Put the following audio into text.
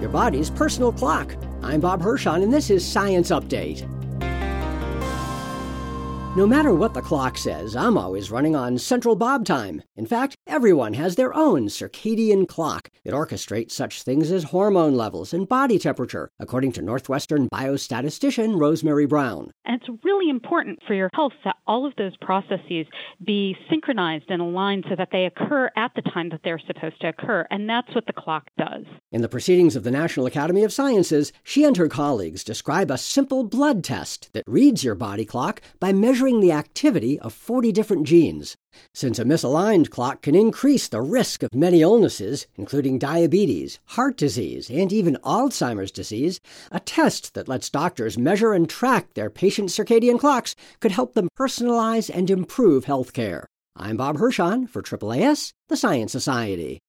your body's personal clock. I'm Bob Hirshon, and this is Science Update. No matter what the clock says, I'm always running on Central Bob time. In fact, everyone has their own circadian clock. It orchestrates such things as hormone levels and body temperature, according to Northwestern biostatistician Rosemary Braun. And it's really important for your health that all of those processes be synchronized and aligned so that they occur at the time that they're supposed to occur. And that's what the clock does. In the proceedings of the National Academy of Sciences, she and her colleagues describe a simple blood test that reads your body clock by measuring the activity of 40 different genes. Since a misaligned clock can increase the risk of many illnesses, including diabetes, heart disease, and even Alzheimer's disease, a test that lets doctors measure and track their patients' circadian clocks could help them personalize and improve health care. I'm Bob Hirshon for AAAS, the Science Society.